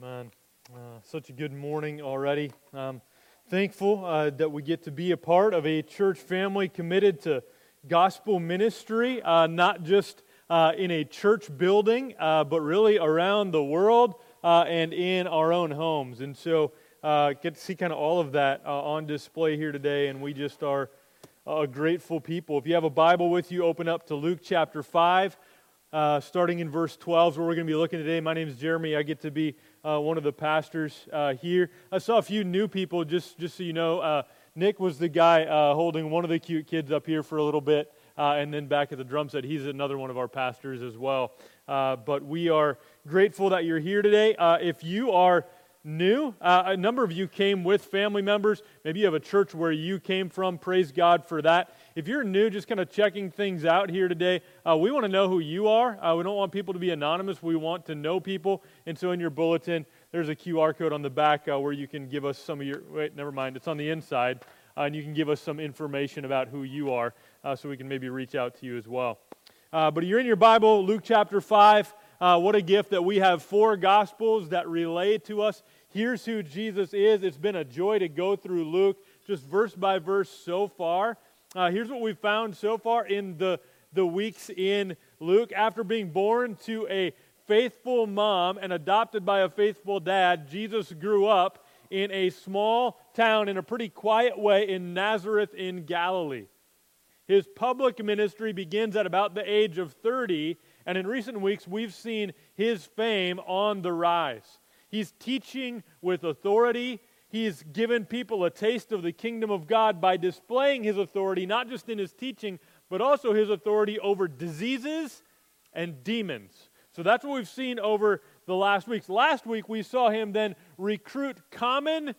Amen. Uh, such a good morning already. Um, thankful uh, that we get to be a part of a church family committed to gospel ministry, uh, not just uh, in a church building, uh, but really around the world uh, and in our own homes. And so, get to see kind of all of that on display here today, and we just are a grateful people. If you have a Bible with you, open up to Luke chapter 5. Uh, starting in verse 12 where we're going to be looking today. My name is Jeremy. I get to be uh, one of the pastors uh, here. I saw a few new people, just, just so you know. Uh, Nick was the guy uh, holding one of the cute kids up here for a little bit, uh, and then back at the drum set, he's another one of our pastors as well. but we are grateful that you're here today. if you are new. Uh, a number of you came with family members. Maybe you have a church where you came from. Praise God for that. If you're new, just kind of checking things out here today, uh, we want to know who you are. Uh, we don't want people to be anonymous. We want to know people. And so in your bulletin, there's a QR code on the back uh, where you can give us some of your. Wait, never mind. It's on the inside. Uh, and you can give us some information about who you are uh, so we can maybe reach out to you as well. Uh, but you're in your Bible, Luke chapter 5. what a gift that we have four gospels that relate to us. Here's who Jesus is. It's been a joy to go through Luke just verse by verse so far. Uh, here's what we've found so far in the, the weeks in Luke. After being born to a faithful mom and adopted by a faithful dad, Jesus grew up in a small town in a pretty quiet way in Nazareth in Galilee. His public ministry begins at about the age of 30, and in recent weeks we've seen his fame on the rise. He's teaching with authority, He's given people a taste of the kingdom of God by displaying his authority, not just in his teaching, but also his authority over diseases and demons. So that's what we've seen over the last weeks. Last week, we saw him then recruit common,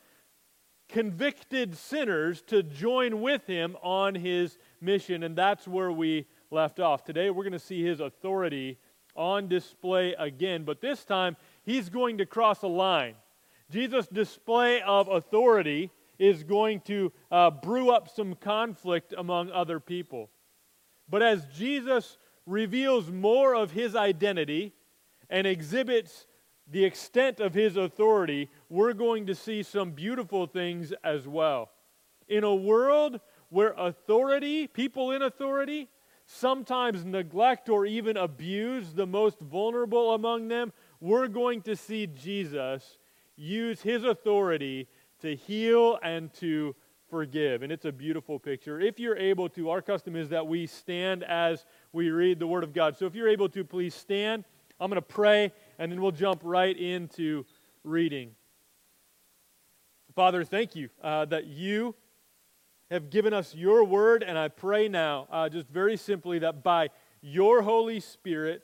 convicted sinners to join with him on his mission, and that's where we left off. Today, we're going to see his authority on display again, but this time, he's going to cross a line. Jesus' display of authority is going to uh, brew up some conflict among other people. But as Jesus reveals more of his identity and exhibits the extent of his authority, we're going to see some beautiful things as well. In a world where authority, people in authority, sometimes neglect or even abuse the most vulnerable among them, we're going to see Jesus use his authority to heal and to forgive. And it's a beautiful picture. If you're able to, our custom is that we stand as we read the Word of God. So if you're able to, please stand. I'm going to pray, and then we'll jump right into reading. Father, thank you uh, that you have given us your word, and I pray now, uh, just very simply, that by your Holy Spirit,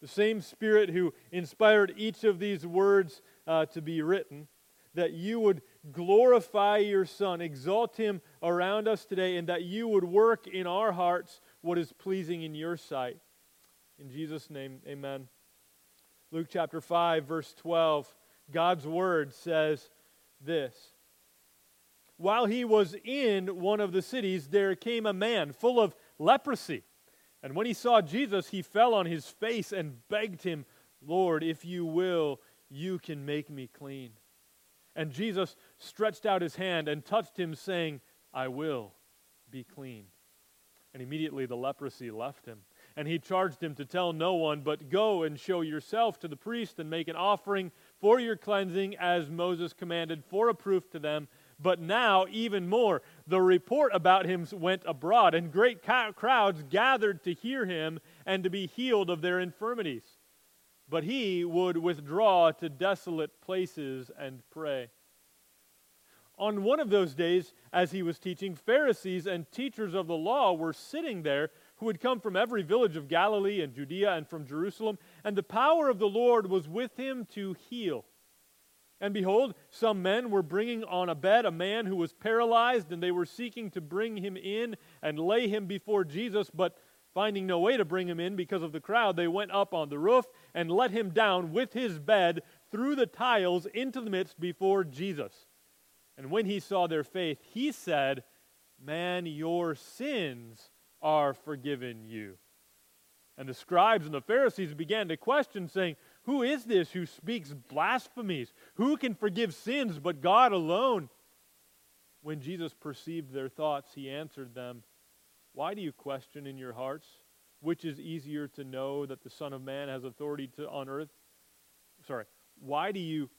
the same Spirit who inspired each of these words uh, to be written, that you would glorify your Son, exalt him around us today, and that you would work in our hearts what is pleasing in your sight. In Jesus' name, amen. Luke chapter 5, verse 12, God's word says this While he was in one of the cities, there came a man full of leprosy. And when he saw Jesus, he fell on his face and begged him, Lord, if you will, you can make me clean. And Jesus stretched out his hand and touched him, saying, I will be clean. And immediately the leprosy left him. And he charged him to tell no one, but go and show yourself to the priest and make an offering for your cleansing as Moses commanded for a proof to them. But now, even more, the report about him went abroad, and great crowds gathered to hear him and to be healed of their infirmities but he would withdraw to desolate places and pray. On one of those days, as he was teaching, Pharisees and teachers of the law were sitting there who had come from every village of Galilee and Judea and from Jerusalem, and the power of the Lord was with him to heal. And behold, some men were bringing on a bed a man who was paralyzed, and they were seeking to bring him in and lay him before Jesus, but Finding no way to bring him in because of the crowd, they went up on the roof and let him down with his bed through the tiles into the midst before Jesus. And when he saw their faith, he said, Man, your sins are forgiven you. And the scribes and the Pharisees began to question, saying, Who is this who speaks blasphemies? Who can forgive sins but God alone? When Jesus perceived their thoughts, he answered them, Why do you question in your hearts? Which is easier to know that the Son of Man has authority to on earth? Sorry. Why do you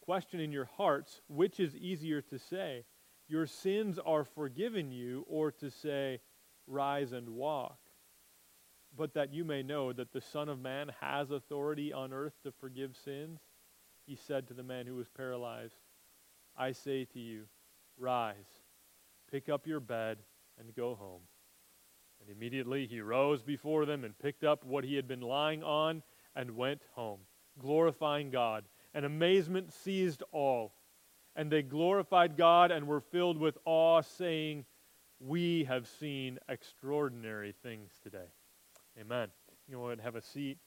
question in your hearts which is easier to say, Your sins are forgiven you, or to say, Rise and walk? But that you may know that the Son of Man has authority on earth to forgive sins, he said to the man who was paralyzed, I say to you, rise, pick up your bed, and go home. And immediately he rose before them and picked up what he had been lying on and went home, glorifying God. And amazement seized all. And they glorified God and were filled with awe, saying, We have seen extraordinary things today. Amen. You want to have a seat.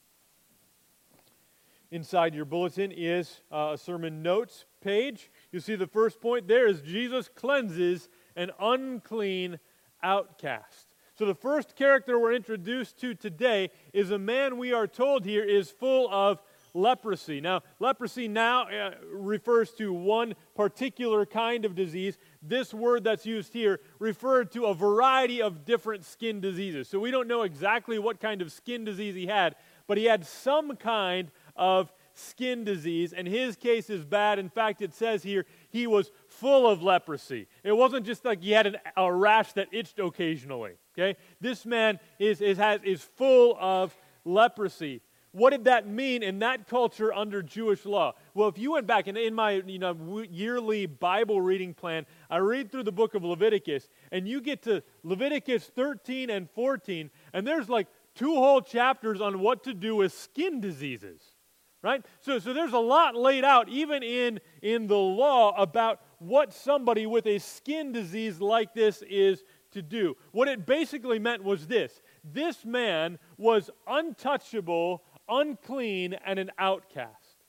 Inside your bulletin is uh, a sermon notes page. You see the first point there is Jesus cleanses an unclean outcast. So the first character we're introduced to today is a man we are told here is full of leprosy. Now, leprosy now uh, refers to one particular kind of disease. This word that's used here referred to a variety of different skin diseases. So we don't know exactly what kind of skin disease he had, but he had some kind of skin disease, and his case is bad. In fact, it says here he was full of leprosy. It wasn't just like he had an, a rash that itched occasionally. Okay, this man is is has is full of leprosy. What did that mean in that culture under Jewish law? Well, if you went back and in my you know yearly Bible reading plan, I read through the book of Leviticus, and you get to Leviticus 13 and 14, and there's like two whole chapters on what to do with skin diseases right? So, so there's a lot laid out even in in the law about what somebody with a skin disease like this is to do. What it basically meant was this. This man was untouchable unclean and an outcast.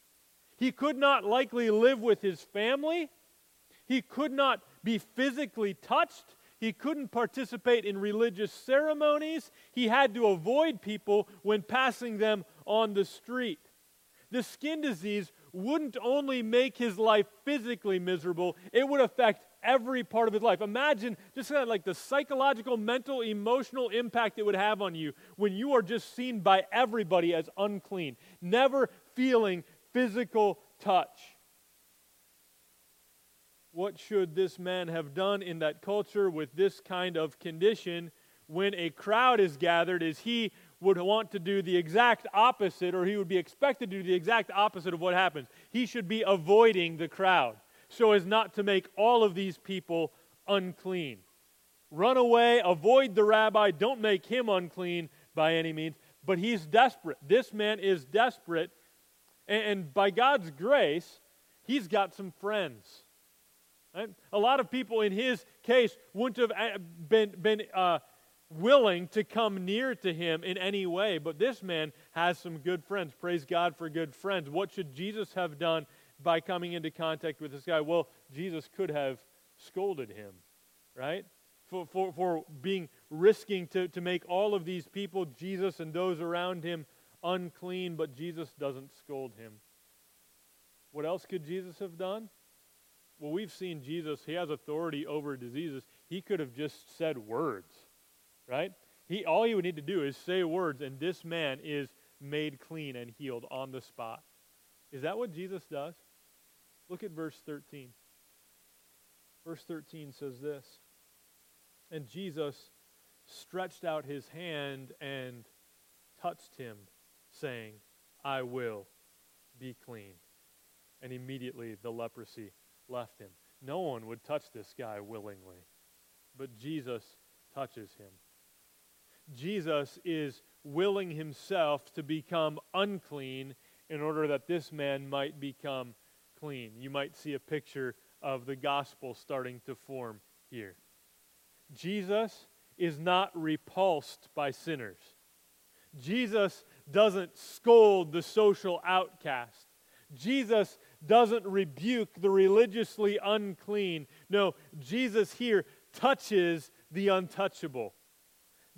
He could not likely live with his family. He could not be physically touched. He couldn't participate in religious ceremonies. He had to avoid people when passing them on the street the skin disease wouldn't only make his life physically miserable, it would affect every part of his life. Imagine just kind of like the psychological, mental, emotional impact it would have on you when you are just seen by everybody as unclean, never feeling physical touch. What should this man have done in that culture with this kind of condition when a crowd is gathered? Is he would want to do the exact opposite, or he would be expected to do the exact opposite of what happens. He should be avoiding the crowd so as not to make all of these people unclean. Run away, avoid the rabbi, don't make him unclean by any means. But he's desperate. This man is desperate. And by God's grace, he's got some friends. Right? A lot of people in his case wouldn't have uh, been, been uh, willing to come near to him in any way. But this man has some good friends. Praise God for good friends. What should Jesus have done by coming into contact with this guy? Well, Jesus could have scolded him, right? For, for, for being risking to, to make all of these people, Jesus and those around him, unclean, but Jesus doesn't scold him. What else could Jesus have done? Well, we've seen Jesus, he has authority over diseases. He could have just said words right? He, all he would need to do is say words, and this man is made clean and healed on the spot. Is that what Jesus does? Look at verse 13. Verse 13 says this And Jesus stretched out his hand and touched him, saying, I will be clean. And immediately the leprosy left him. No one would touch this guy willingly, but Jesus touches him. Jesus is willing himself to become unclean in order that this man might become clean. You might see a picture of the gospel starting to form here. Jesus is not repulsed by sinners. Jesus doesn't scold the social outcast. Jesus doesn't rebuke the religiously unclean. No, Jesus here touches the untouchable.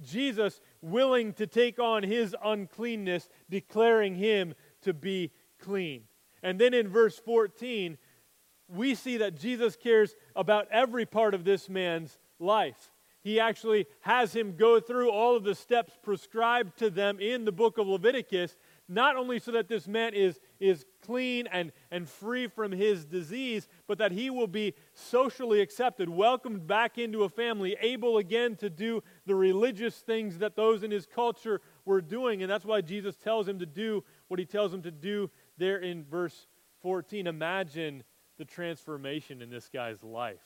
Jesus willing to take on his uncleanness, declaring him to be clean. And then in verse 14, we see that Jesus cares about every part of this man's life. He actually has him go through all of the steps prescribed to them in the book of Leviticus, not only so that this man is, is clean and, and free from his disease, but that he will be socially accepted, welcomed back into a family, able again to do the religious things that those in his culture were doing. And that's why Jesus tells him to do what he tells him to do there in verse 14. Imagine the transformation in this guy's life.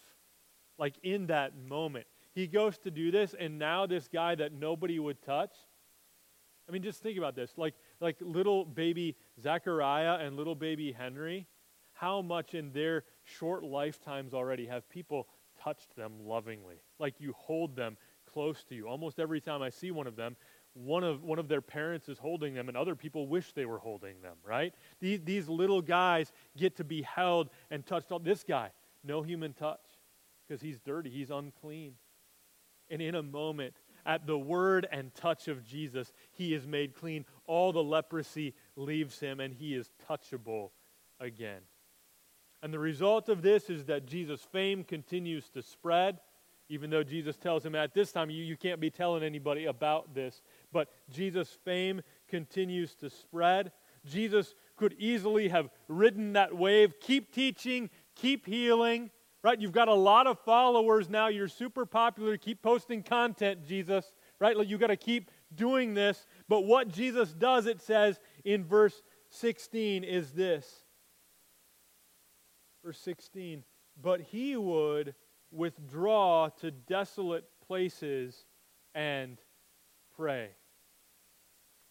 Like in that moment, he goes to do this, and now this guy that nobody would touch. I mean, just think about this. Like, like little baby Zechariah and little baby Henry, how much in their short lifetimes already have people touched them lovingly? Like you hold them close to you. Almost every time I see one of them, one of, one of their parents is holding them, and other people wish they were holding them, right? These, these little guys get to be held and touched. Oh, this guy, no human touch because he's dirty, he's unclean. And in a moment, at the word and touch of Jesus, he is made clean. All the leprosy leaves him, and he is touchable again. And the result of this is that Jesus' fame continues to spread even though Jesus tells him at this time, you, you can't be telling anybody about this. But Jesus' fame continues to spread. Jesus could easily have ridden that wave, keep teaching, keep healing, right? You've got a lot of followers now. You're super popular. Keep posting content, Jesus, right? You've got to keep doing this. But what Jesus does, it says in verse 16, is this. Verse 16, but he would withdraw to desolate places and pray.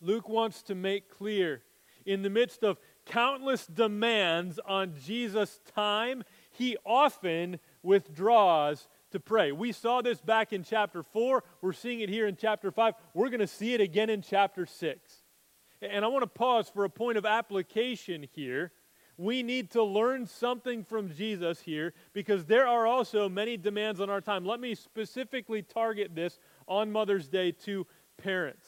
Luke wants to make clear in the midst of countless demands on Jesus' time, he often withdraws to pray. We saw this back in chapter 4. We're seeing it here in chapter 5. We're going to see it again in chapter 6. And I want to pause for a point of application here we need to learn something from Jesus here because there are also many demands on our time. Let me specifically target this on Mother's Day to parents.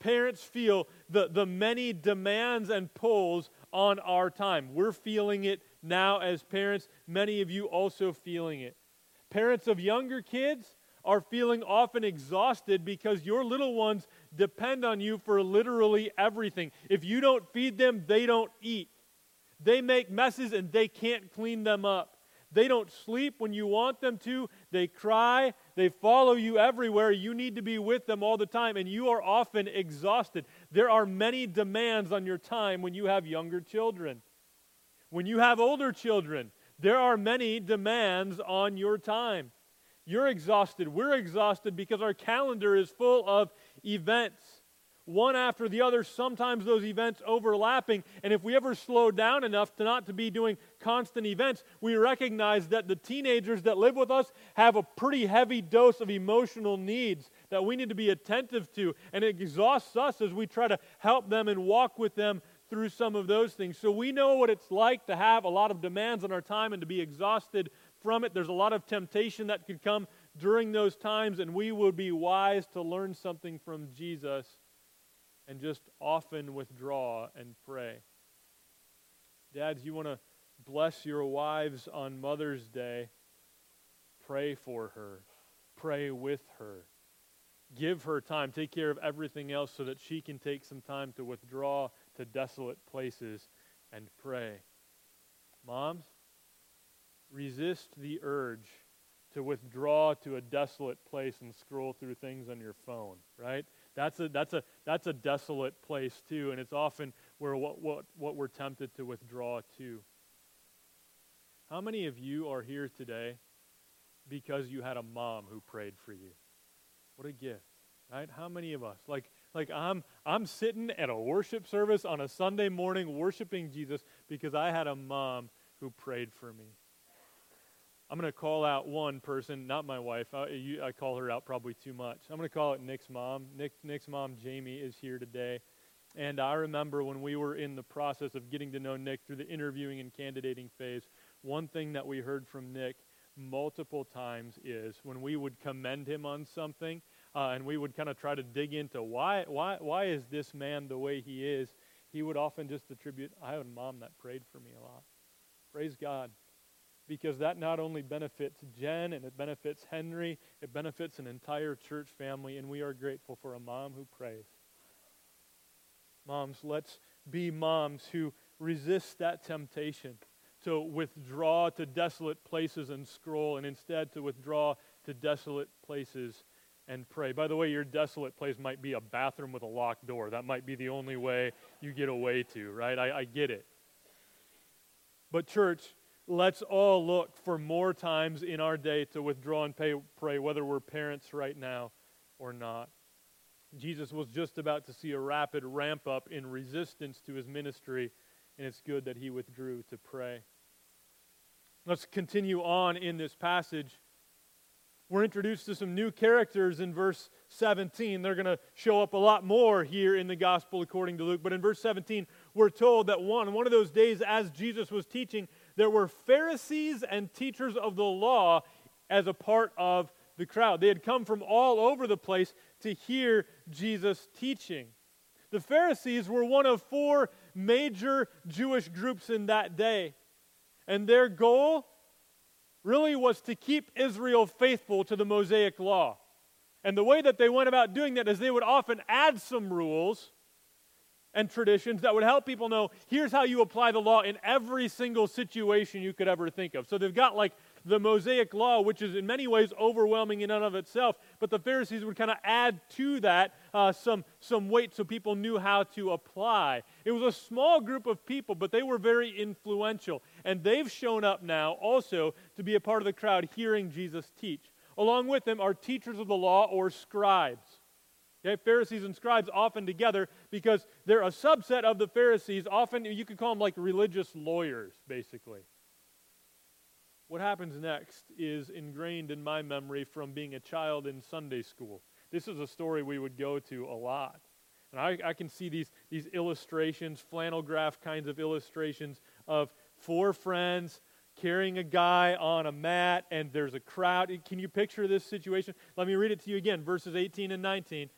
Parents feel the, the many demands and pulls on our time. We're feeling it now as parents, many of you also feeling it. Parents of younger kids are feeling often exhausted because your little ones depend on you for literally everything. If you don't feed them, they don't eat. They make messes and they can't clean them up. They don't sleep when you want them to. They cry. They follow you everywhere. You need to be with them all the time, and you are often exhausted. There are many demands on your time when you have younger children. When you have older children, there are many demands on your time. You're exhausted. We're exhausted because our calendar is full of events one after the other, sometimes those events overlapping. And if we ever slow down enough to not to be doing constant events, we recognize that the teenagers that live with us have a pretty heavy dose of emotional needs that we need to be attentive to. And it exhausts us as we try to help them and walk with them through some of those things. So we know what it's like to have a lot of demands on our time and to be exhausted from it. There's a lot of temptation that could come during those times, and we would be wise to learn something from Jesus and just often withdraw and pray. Dads, you want to bless your wives on Mother's Day? Pray for her, pray with her. Give her time. Take care of everything else so that she can take some time to withdraw to desolate places and pray. Moms, resist the urge to withdraw to a desolate place and scroll through things on your phone, right? That's a, that's a, that's a desolate place, too, and it's often where what, what, what we're tempted to withdraw to. How many of you are here today because you had a mom who prayed for you? What a gift, right? How many of us? Like, like I'm, I'm sitting at a worship service on a Sunday morning worshiping Jesus because I had a mom who prayed for me. I'm going to call out one person, not my wife. I, you, I, call her out probably too much. I'm going to call it Nick's mom. Nick, Nick's mom, Jamie, is here today. And I remember when we were in the process of getting to know Nick through the interviewing and candidating phase, one thing that we heard from Nick multiple times is when we would commend him on something, uh, and we would kind of try to dig into why, why, why is this man the way he is, he would often just attribute, I had a mom that prayed for me a lot. Praise God. Because that not only benefits Jen and it benefits Henry, it benefits an entire church family, and we are grateful for a mom who prays. Moms, let's be moms who resist that temptation to withdraw to desolate places and scroll, and instead to withdraw to desolate places and pray. By the way, your desolate place might be a bathroom with a locked door. That might be the only way you get away to, right? I, I get it. But, church, let's all look for more times in our day to withdraw and pay, pray, whether we're parents right now or not. Jesus was just about to see a rapid ramp up in resistance to his ministry, and it's good that he withdrew to pray. Let's continue on in this passage. We're introduced to some new characters in verse 17. They're going to show up a lot more here in the gospel according to Luke. But in verse 17, we're told that one, one of those days as Jesus was teaching, there were Pharisees and teachers of the law as a part of the crowd. They had come from all over the place to hear Jesus teaching. The Pharisees were one of four major Jewish groups in that day. And their goal really was to keep Israel faithful to the Mosaic law. And the way that they went about doing that is they would often add some rules and traditions that would help people know here's how you apply the law in every single situation you could ever think of. So they've got like the Mosaic law, which is in many ways overwhelming in and of itself, but the Pharisees would kind of add to that uh, some, some weight so people knew how to apply. It was a small group of people, but they were very influential. And they've shown up now also to be a part of the crowd hearing Jesus teach. Along with them are teachers of the law or scribes. Okay, Pharisees and scribes often together because they're a subset of the Pharisees. Often you could call them like religious lawyers, basically. What happens next is ingrained in my memory from being a child in Sunday school. This is a story we would go to a lot. And I, I can see these, these illustrations, flannel graph kinds of illustrations of four friends carrying a guy on a mat, and there's a crowd. Can you picture this situation? Let me read it to you again, verses 18 and 19.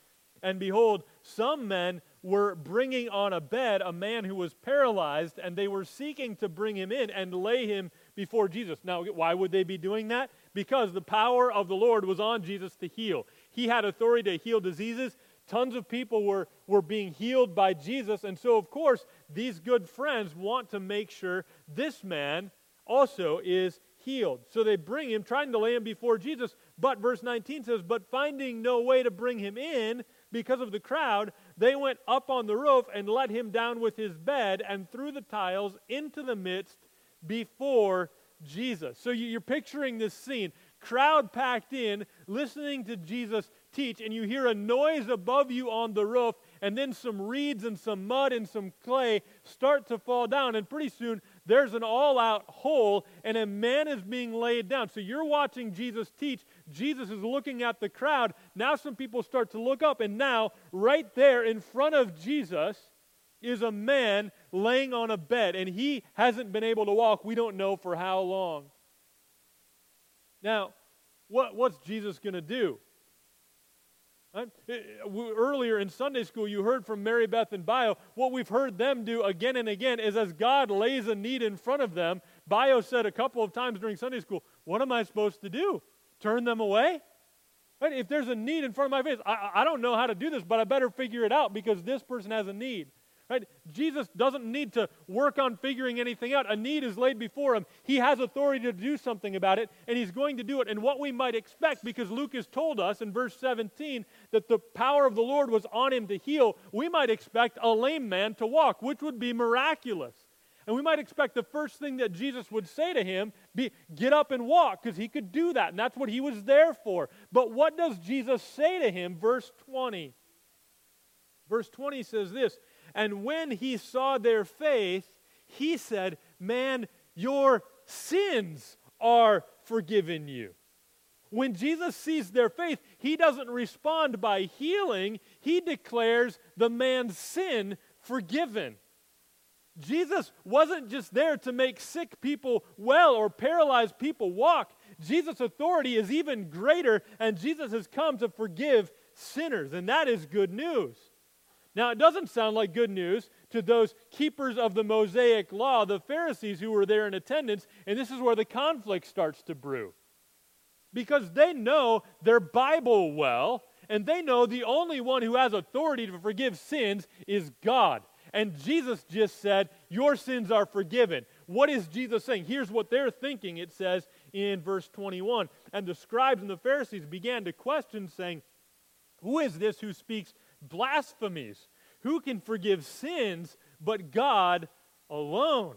And behold, some men were bringing on a bed a man who was paralyzed, and they were seeking to bring him in and lay him before Jesus. Now, why would they be doing that? Because the power of the Lord was on Jesus to heal. He had authority to heal diseases. Tons of people were, were being healed by Jesus. And so, of course, these good friends want to make sure this man also is healed. So they bring him, trying to lay him before Jesus. But verse 19 says, But finding no way to bring him in because of the crowd, they went up on the roof and let him down with his bed and through the tiles into the midst before Jesus. So you're picturing this scene crowd packed in, listening to Jesus teach, and you hear a noise above you on the roof, and then some reeds and some mud and some clay start to fall down, and pretty soon there's an all out hole, and a man is being laid down. So you're watching Jesus teach. Jesus is looking at the crowd. Now some people start to look up, and now, right there in front of Jesus, is a man laying on a bed, and he hasn't been able to walk. We don't know for how long. Now, what, what's Jesus going to do? Eh, eh, earlier in Sunday school, you heard from Mary Beth and Bio. What we've heard them do again and again is as God lays a need in front of them, Bio said a couple of times during Sunday school, What am I supposed to do? Turn them away? Right? If there's a need in front of my face, I, I don't know how to do this, but I better figure it out because this person has a need. Right? Jesus doesn't need to work on figuring anything out. A need is laid before him. He has authority to do something about it, and he's going to do it. And what we might expect, because Luke has told us in verse 17 that the power of the Lord was on him to heal, we might expect a lame man to walk, which would be miraculous. And we might expect the first thing that Jesus would say to him be, Get up and walk, because he could do that, and that's what he was there for. But what does Jesus say to him? Verse 20. Verse 20 says this and when he saw their faith, he said, Man, your sins are forgiven you. When Jesus sees their faith, he doesn't respond by healing, he declares the man's sin forgiven. Jesus wasn't just there to make sick people well or paralyzed people walk. Jesus' authority is even greater, and Jesus has come to forgive sinners, and that is good news. Now, it doesn't sound like good news to those keepers of the Mosaic law, the Pharisees who were there in attendance, and this is where the conflict starts to brew. Because they know their Bible well, and they know the only one who has authority to forgive sins is God. And Jesus just said, Your sins are forgiven. What is Jesus saying? Here's what they're thinking, it says in verse 21. And the scribes and the Pharisees began to question, saying, Who is this who speaks blasphemies. Who can forgive sins but God alone?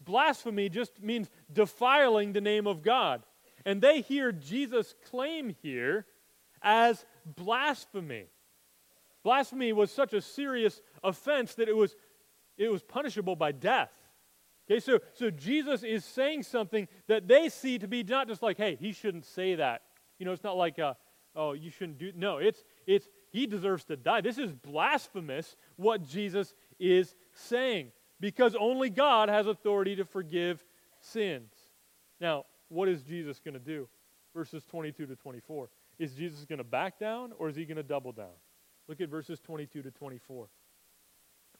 Blasphemy just means defiling the name of God. And they hear Jesus claim here as blasphemy. Blasphemy was such a serious offense that it was, it was punishable by death. Okay, so, so Jesus is saying something that they see to be not just like, hey, he shouldn't say that. You know, it's not like, uh, oh, you shouldn't do. No, it's, it's he deserves to die. This is blasphemous what Jesus is saying because only God has authority to forgive sins. Now, what is Jesus going to do? Verses 22 to 24. Is Jesus going to back down or is he going to double down? Look at verses 22 to 24.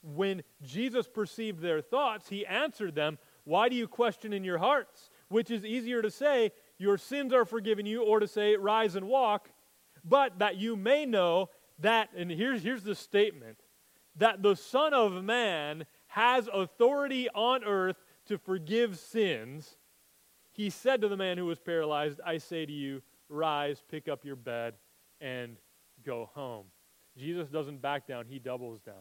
When Jesus perceived their thoughts, he answered them, Why do you question in your hearts? Which is easier to say, Your sins are forgiven you, or to say, Rise and walk, but that you may know that, and here's, here's the statement that the Son of Man has authority on earth to forgive sins, he said to the man who was paralyzed, I say to you, rise, pick up your bed, and go home. Jesus doesn't back down, he doubles down.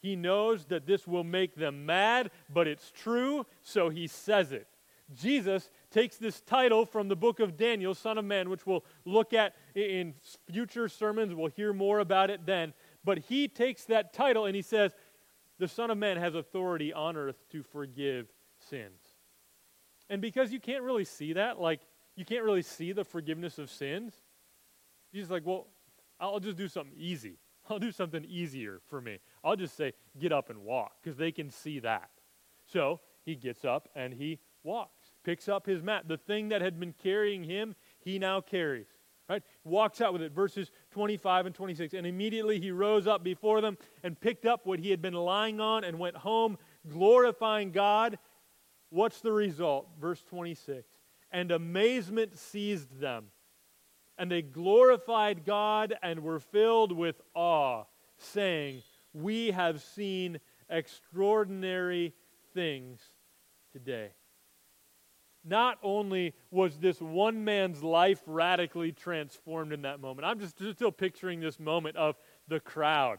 He knows that this will make them mad, but it's true, so he says it. Jesus takes this title from the book of Daniel, Son of Man, which we'll look at in future sermons. We'll hear more about it then. But he takes that title and he says, The Son of Man has authority on earth to forgive sins. And because you can't really see that, like, you can't really see the forgiveness of sins, he's like, Well, I'll just do something easy. I'll do something easier for me. I'll just say, Get up and walk, because they can see that. So he gets up and he walks picks up his mat. The thing that had been carrying him, he now carries. Right? Walks out with it, verses 25 and 26. And immediately he rose up before them and picked up what he had been lying on and went home, glorifying God. What's the result? Verse 26. And amazement seized them. And they glorified God and were filled with awe, saying, We have seen extraordinary things today not only was this one man's life radically transformed in that moment, I'm just, just still picturing this moment of the crowd.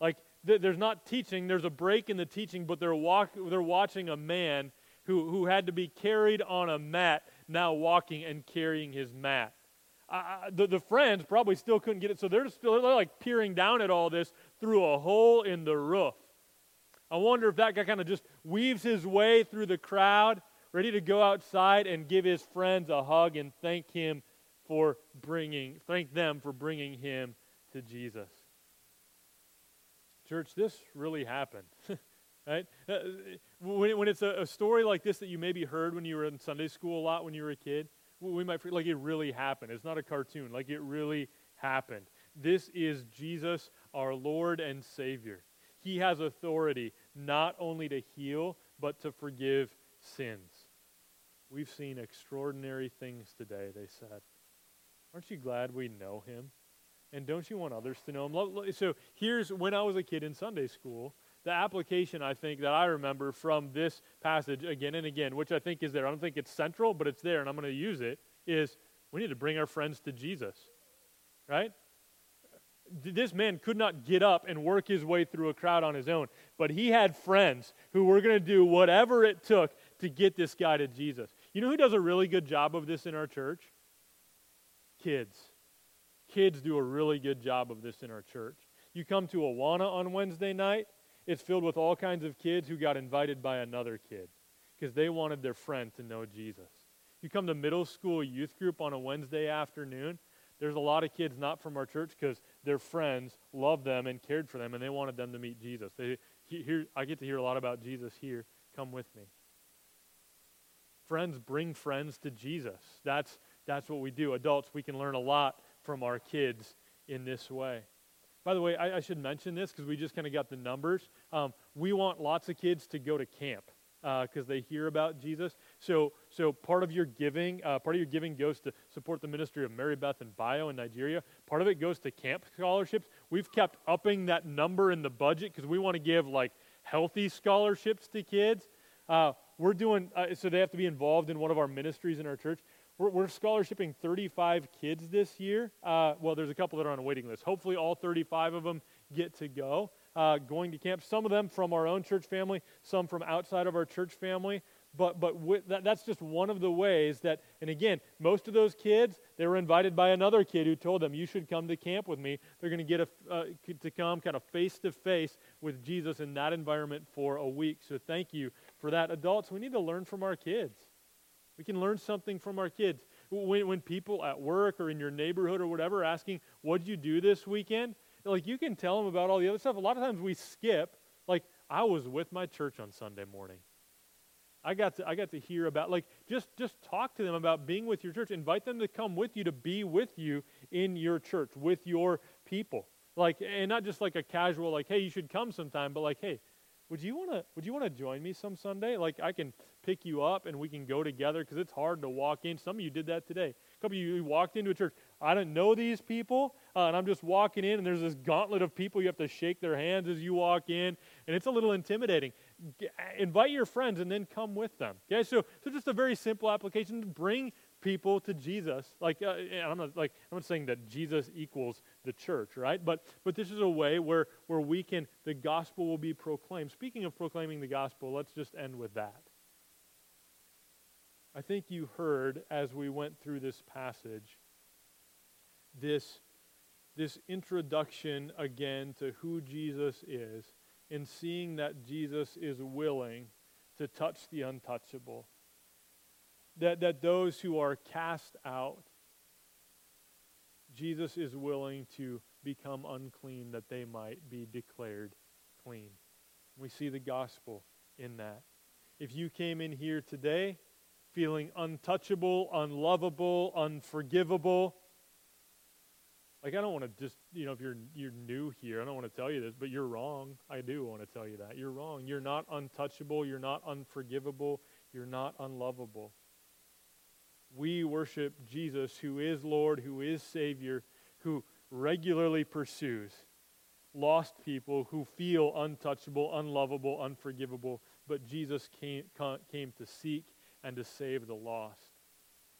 Like, th- there's not teaching, there's a break in the teaching, but they're, walk- they're watching a man who, who had to be carried on a mat now walking and carrying his mat. Uh, the, the friends probably still couldn't get it, so they're still they're like peering down at all this through a hole in the roof. I wonder if that guy kind of just weaves his way through the crowd ready to go outside and give his friends a hug and thank him for bringing, thank them for bringing him to Jesus. Church, this really happened. right? Uh, when, when it's a, story like this that you maybe heard when you were in Sunday school a lot when you were a kid, we might feel like it really happened. It's not a cartoon, like it really happened. This is Jesus, our Lord and Savior. He has authority not only to heal, but to forgive sins. We've seen extraordinary things today, they said. Aren't you glad we know him? And don't you want others to know him? So here's when I was a kid in Sunday school, the application I think that I remember from this passage again and again, which I think is there. I don't think it's central, but it's there, and I'm going to use it, is we need to bring our friends to Jesus. Right? This man could not get up and work his way through a crowd on his own, but he had friends who were going to do whatever it took to get this guy to Jesus. You know who does a really good job of this in our church? Kids. Kids do a really good job of this in our church. You come to Awana on Wednesday night, it's filled with all kinds of kids who got invited by another kid because they wanted their friend to know Jesus. You come to middle school youth group on a Wednesday afternoon, there's a lot of kids not from our church because their friends loved them and cared for them and they wanted them to meet Jesus. They, hear, I get to hear a lot about Jesus here. Come with me friends bring friends to Jesus. That's, that's what we do. Adults, we can learn a lot from our kids in this way. By the way, I, I should mention this because we just kind of got the numbers. Um, we want lots of kids to go to camp because uh, they hear about Jesus. So, so part of your giving, uh, part of your giving goes to support the ministry of Mary Beth and Bio in Nigeria. Part of it goes to camp scholarships. We've kept upping that number in the budget because we want to give like healthy scholarships to kids. Uh, we're doing uh, so they have to be involved in one of our ministries in our church. We're, we're scholarshiping 35 kids this year. Uh, well, there's a couple that are on a waiting list. Hopefully, all 35 of them get to go uh, going to camp. Some of them from our own church family, some from outside of our church family. But, but with, that, that's just one of the ways that, and again, most of those kids, they were invited by another kid who told them, You should come to camp with me. They're going to get a, uh, to come kind of face to face with Jesus in that environment for a week. So thank you for that. Adults, we need to learn from our kids. We can learn something from our kids. When, when people at work or in your neighborhood or whatever asking, What'd you do this weekend? like you can tell them about all the other stuff. A lot of times we skip. Like I was with my church on Sunday morning. I got to I got to hear about like just just talk to them about being with your church. Invite them to come with you to be with you in your church with your people. Like and not just like a casual like hey you should come sometime, but like hey would you want to would you want to join me some Sunday? Like I can pick you up and we can go together because it's hard to walk in. Some of you did that today. A couple of you walked into a church. I don't know these people, uh, and I'm just walking in, and there's this gauntlet of people. You have to shake their hands as you walk in, and it's a little intimidating. G- invite your friends and then come with them. Okay, so so just a very simple application to bring people to Jesus. Like uh, I'm not like I'm not saying that Jesus equals the church, right? But but this is a way where where we can the gospel will be proclaimed. Speaking of proclaiming the gospel, let's just end with that. I think you heard as we went through this passage this, this introduction again to who Jesus is and seeing that Jesus is willing to touch the untouchable. That, that those who are cast out, Jesus is willing to become unclean that they might be declared clean. We see the gospel in that. If you came in here today feeling untouchable, unlovable, unforgivable, like I don't want to just, you know, if you're you're new here, I don't want to tell you this, but you're wrong. I do want to tell you that. You're wrong. You're not untouchable, you're not unforgivable, you're not unlovable. We worship Jesus who is Lord, who is Savior, who regularly pursues lost people who feel untouchable, unlovable, unforgivable, but Jesus came, came to seek and to save the lost.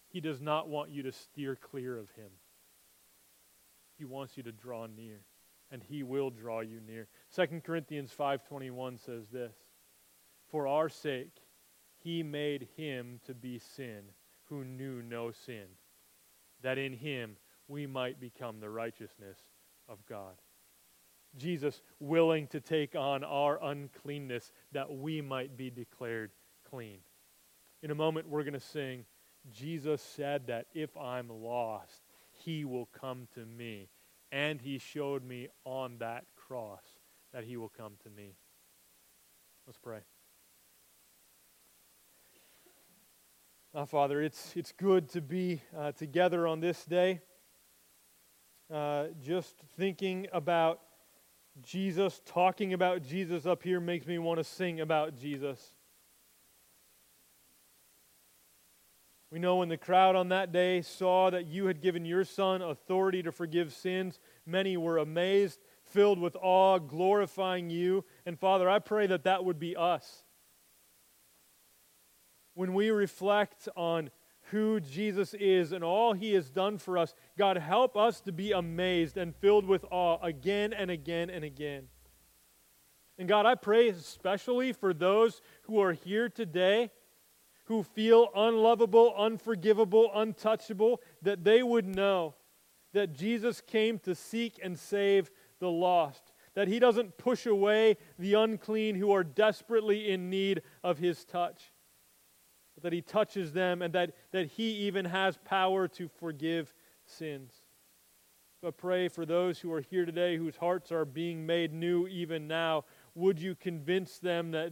He does not want you to steer clear of him. He wants you to draw near, and he will draw you near. 2 Corinthians 5:21 says this, "For our sake he made him to be sin who knew no sin, that in him we might become the righteousness of God." Jesus willing to take on our uncleanness that we might be declared clean. In a moment, we're going to sing, Jesus said that if I'm lost, he will come to me. And he showed me on that cross that he will come to me. Let's pray. Oh, Father, it's, it's good to be uh, together on this day. Uh, just thinking about Jesus, talking about Jesus up here makes me want to sing about Jesus. We know when the crowd on that day saw that you had given your Son authority to forgive sins, many were amazed, filled with awe, glorifying you. And Father, I pray that that would be us. When we reflect on who Jesus is and all he has done for us, God, help us to be amazed and filled with awe again and again and again. And God, I pray especially for those who are here today who feel unlovable, unforgivable, untouchable, that they would know that Jesus came to seek and save the lost, that he doesn't push away the unclean who are desperately in need of his touch, that he touches them and that, that he even has power to forgive sins. But pray for those who are here today whose hearts are being made new even now. Would you convince them that